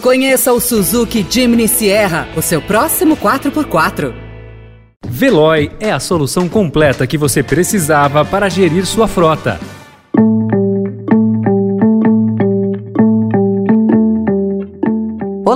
Conheça o Suzuki Jimny Sierra, o seu próximo 4x4. Veloy é a solução completa que você precisava para gerir sua frota.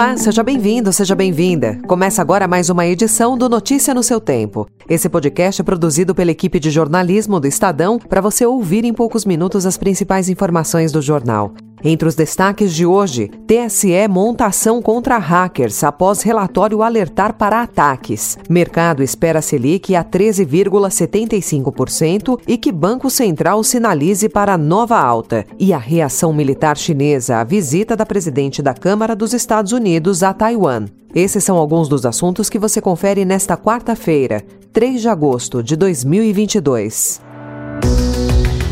Olá, seja bem-vindo, seja bem-vinda. Começa agora mais uma edição do Notícia no seu Tempo. Esse podcast é produzido pela equipe de jornalismo do Estadão para você ouvir em poucos minutos as principais informações do jornal. Entre os destaques de hoje, TSE monta ação contra hackers após relatório alertar para ataques. Mercado espera Selic a 13,75% e que Banco Central sinalize para nova alta. E a reação militar chinesa à visita da presidente da Câmara dos Estados Unidos a Taiwan. Esses são alguns dos assuntos que você confere nesta quarta-feira, 3 de agosto de 2022.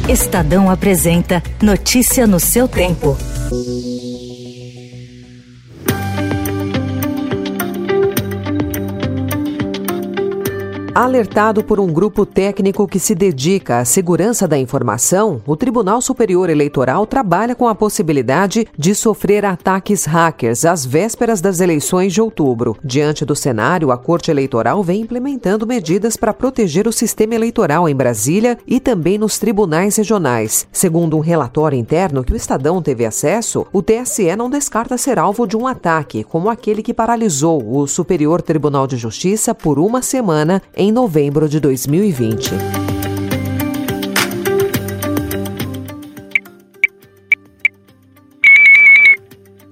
Estadão apresenta Notícia no seu tempo. Alertado por um grupo técnico que se dedica à segurança da informação, o Tribunal Superior Eleitoral trabalha com a possibilidade de sofrer ataques hackers às vésperas das eleições de outubro. Diante do cenário, a Corte Eleitoral vem implementando medidas para proteger o sistema eleitoral em Brasília e também nos tribunais regionais. Segundo um relatório interno que o Estadão teve acesso, o TSE não descarta ser alvo de um ataque, como aquele que paralisou o Superior Tribunal de Justiça por uma semana em em novembro de 2020.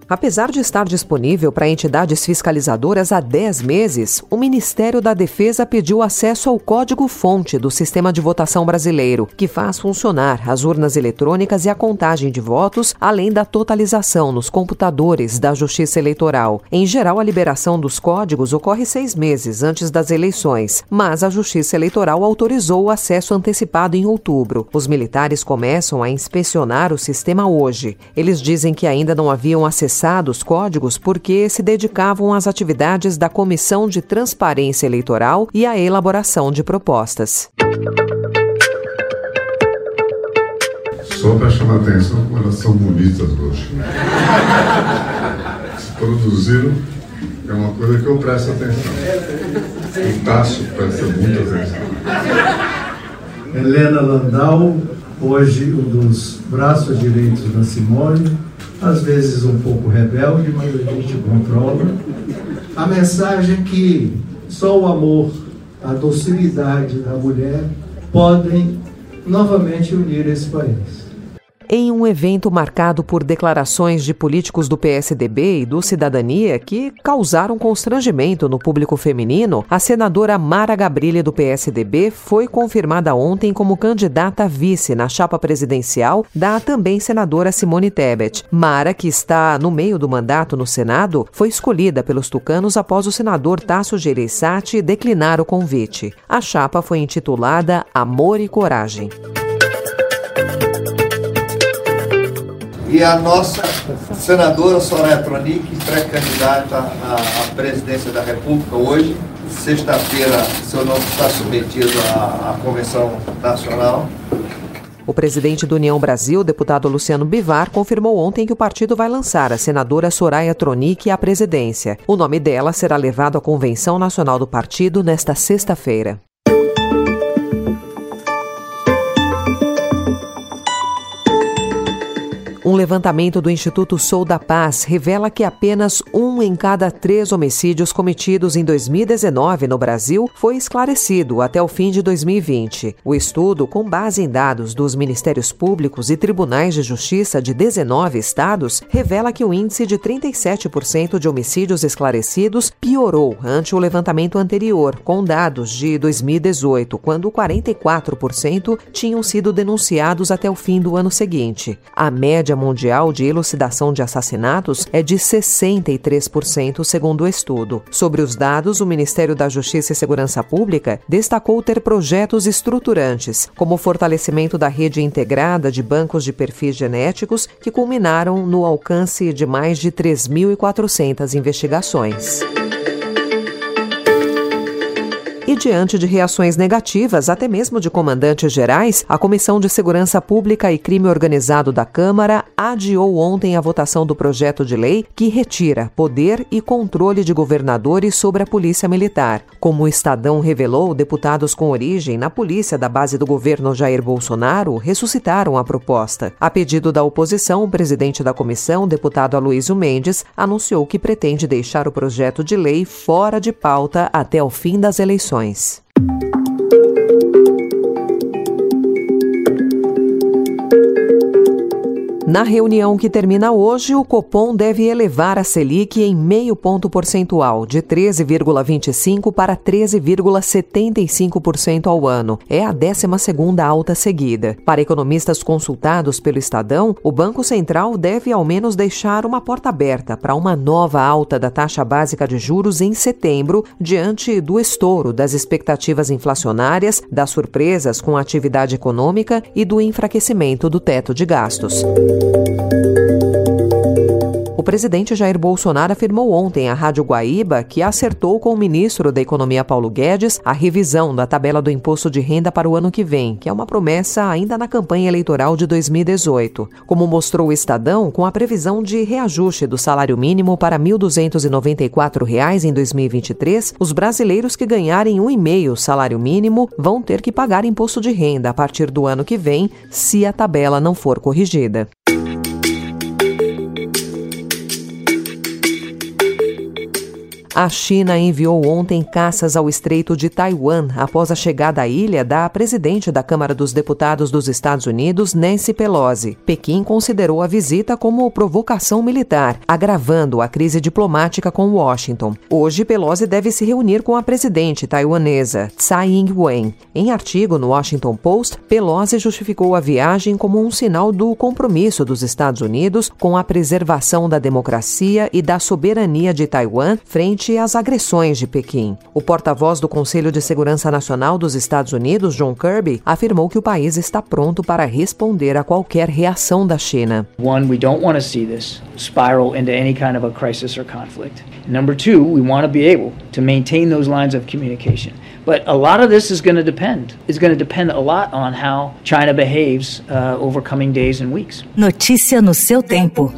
Apesar de estar disponível para entidades fiscalizadoras há 10 meses, o Ministério da Defesa pediu acesso ao código-fonte do sistema de votação brasileiro, que faz funcionar as urnas eletrônicas e a contagem de votos, além da totalização nos computadores da Justiça Eleitoral. Em geral, a liberação dos códigos ocorre seis meses antes das eleições, mas a Justiça Eleitoral autorizou o acesso antecipado em outubro. Os militares começam a inspecionar o sistema hoje. Eles dizem que ainda não haviam acessado acessados códigos porque se dedicavam às atividades da Comissão de Transparência Eleitoral e à elaboração de propostas. Só para chamar a atenção como elas são bonitas hoje. Se produziram, é uma coisa que eu presto atenção. O Tasso presta muita atenção. Helena Landau, hoje um dos braços direitos da Simone, às vezes um pouco rebelde, mas a gente controla. A mensagem que só o amor, a docilidade da mulher podem novamente unir esse país. Em um evento marcado por declarações de políticos do PSDB e do Cidadania que causaram constrangimento no público feminino, a senadora Mara Gabrilli do PSDB foi confirmada ontem como candidata vice na chapa presidencial da também senadora Simone Tebet. Mara, que está no meio do mandato no Senado, foi escolhida pelos tucanos após o senador Tasso Gereissati declinar o convite. A chapa foi intitulada Amor e Coragem. E a nossa senadora Soraya Tronic, pré-candidata à, presidência da República hoje. Sexta-feira, seu nome está submetido à, à Convenção Nacional. O presidente do União Brasil, deputado Luciano Bivar, confirmou ontem que o partido vai lançar a senadora Soraya Tronic à presidência. O nome dela será levado à Convenção Nacional do Partido nesta sexta-feira. Um levantamento do Instituto Sou da Paz revela que apenas um em cada três homicídios cometidos em 2019 no Brasil foi esclarecido até o fim de 2020. O estudo, com base em dados dos Ministérios Públicos e Tribunais de Justiça de 19 estados, revela que o índice de 37% de homicídios esclarecidos piorou ante o levantamento anterior, com dados de 2018, quando 44% tinham sido denunciados até o fim do ano seguinte. A média mundial de elucidação de assassinatos é de 63%, segundo o estudo. Sobre os dados, o Ministério da Justiça e Segurança Pública destacou ter projetos estruturantes, como o fortalecimento da rede integrada de bancos de perfis genéticos, que culminaram no alcance de mais de 3.400 investigações. Diante de reações negativas, até mesmo de comandantes gerais, a Comissão de Segurança Pública e Crime Organizado da Câmara adiou ontem a votação do projeto de lei que retira poder e controle de governadores sobre a Polícia Militar. Como o Estadão revelou, deputados com origem na polícia da base do governo Jair Bolsonaro ressuscitaram a proposta. A pedido da oposição, o presidente da comissão, deputado Aloysio Mendes, anunciou que pretende deixar o projeto de lei fora de pauta até o fim das eleições. informações. Na reunião que termina hoje, o Copom deve elevar a Selic em meio ponto percentual, de 13,25% para 13,75% ao ano. É a 12ª alta seguida. Para economistas consultados pelo Estadão, o Banco Central deve ao menos deixar uma porta aberta para uma nova alta da taxa básica de juros em setembro, diante do estouro das expectativas inflacionárias, das surpresas com a atividade econômica e do enfraquecimento do teto de gastos presidente Jair Bolsonaro afirmou ontem à Rádio Guaíba que acertou com o ministro da Economia Paulo Guedes a revisão da tabela do imposto de renda para o ano que vem, que é uma promessa ainda na campanha eleitoral de 2018. Como mostrou o Estadão, com a previsão de reajuste do salário mínimo para R$ 1.294 em 2023, os brasileiros que ganharem um e meio salário mínimo vão ter que pagar imposto de renda a partir do ano que vem, se a tabela não for corrigida. A China enviou ontem caças ao Estreito de Taiwan após a chegada à ilha da presidente da Câmara dos Deputados dos Estados Unidos, Nancy Pelosi. Pequim considerou a visita como provocação militar, agravando a crise diplomática com Washington. Hoje, Pelosi deve se reunir com a presidente taiwanesa, Tsai Ing-wen. Em artigo no Washington Post, Pelosi justificou a viagem como um sinal do compromisso dos Estados Unidos com a preservação da democracia e da soberania de Taiwan frente frente às agressões de Pequim. O porta-voz do Conselho de Segurança Nacional dos Estados Unidos, John Kirby, afirmou que o país está pronto para responder a qualquer reação da China. One, we don't want to see this spiral into any kind of a crisis or conflict. Number two, we want to be able to maintain those lines of communication. But a lot of this is going to depend. It's going to depend a lot on how China behaves uh, over coming days and weeks. Notícia no seu tempo.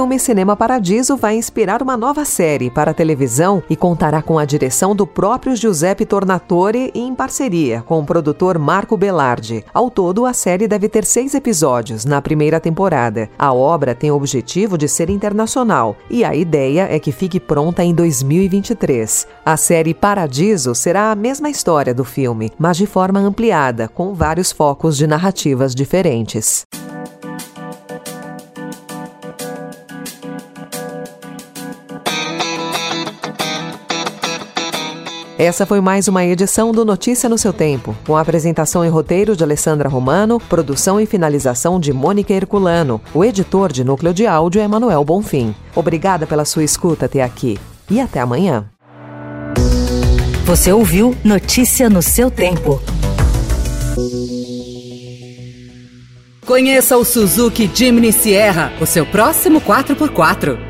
Filme Cinema Paradiso vai inspirar uma nova série para a televisão e contará com a direção do próprio Giuseppe Tornatore em parceria com o produtor Marco Belardi. Ao todo, a série deve ter seis episódios na primeira temporada. A obra tem o objetivo de ser internacional e a ideia é que fique pronta em 2023. A série Paradiso será a mesma história do filme, mas de forma ampliada, com vários focos de narrativas diferentes. Essa foi mais uma edição do Notícia no seu tempo, com a apresentação e roteiro de Alessandra Romano, produção e finalização de Mônica Herculano. O editor de núcleo de áudio é Manuel Bonfim. Obrigada pela sua escuta até aqui e até amanhã. Você ouviu Notícia no seu tempo. Conheça o Suzuki Jimny Sierra, o seu próximo 4x4.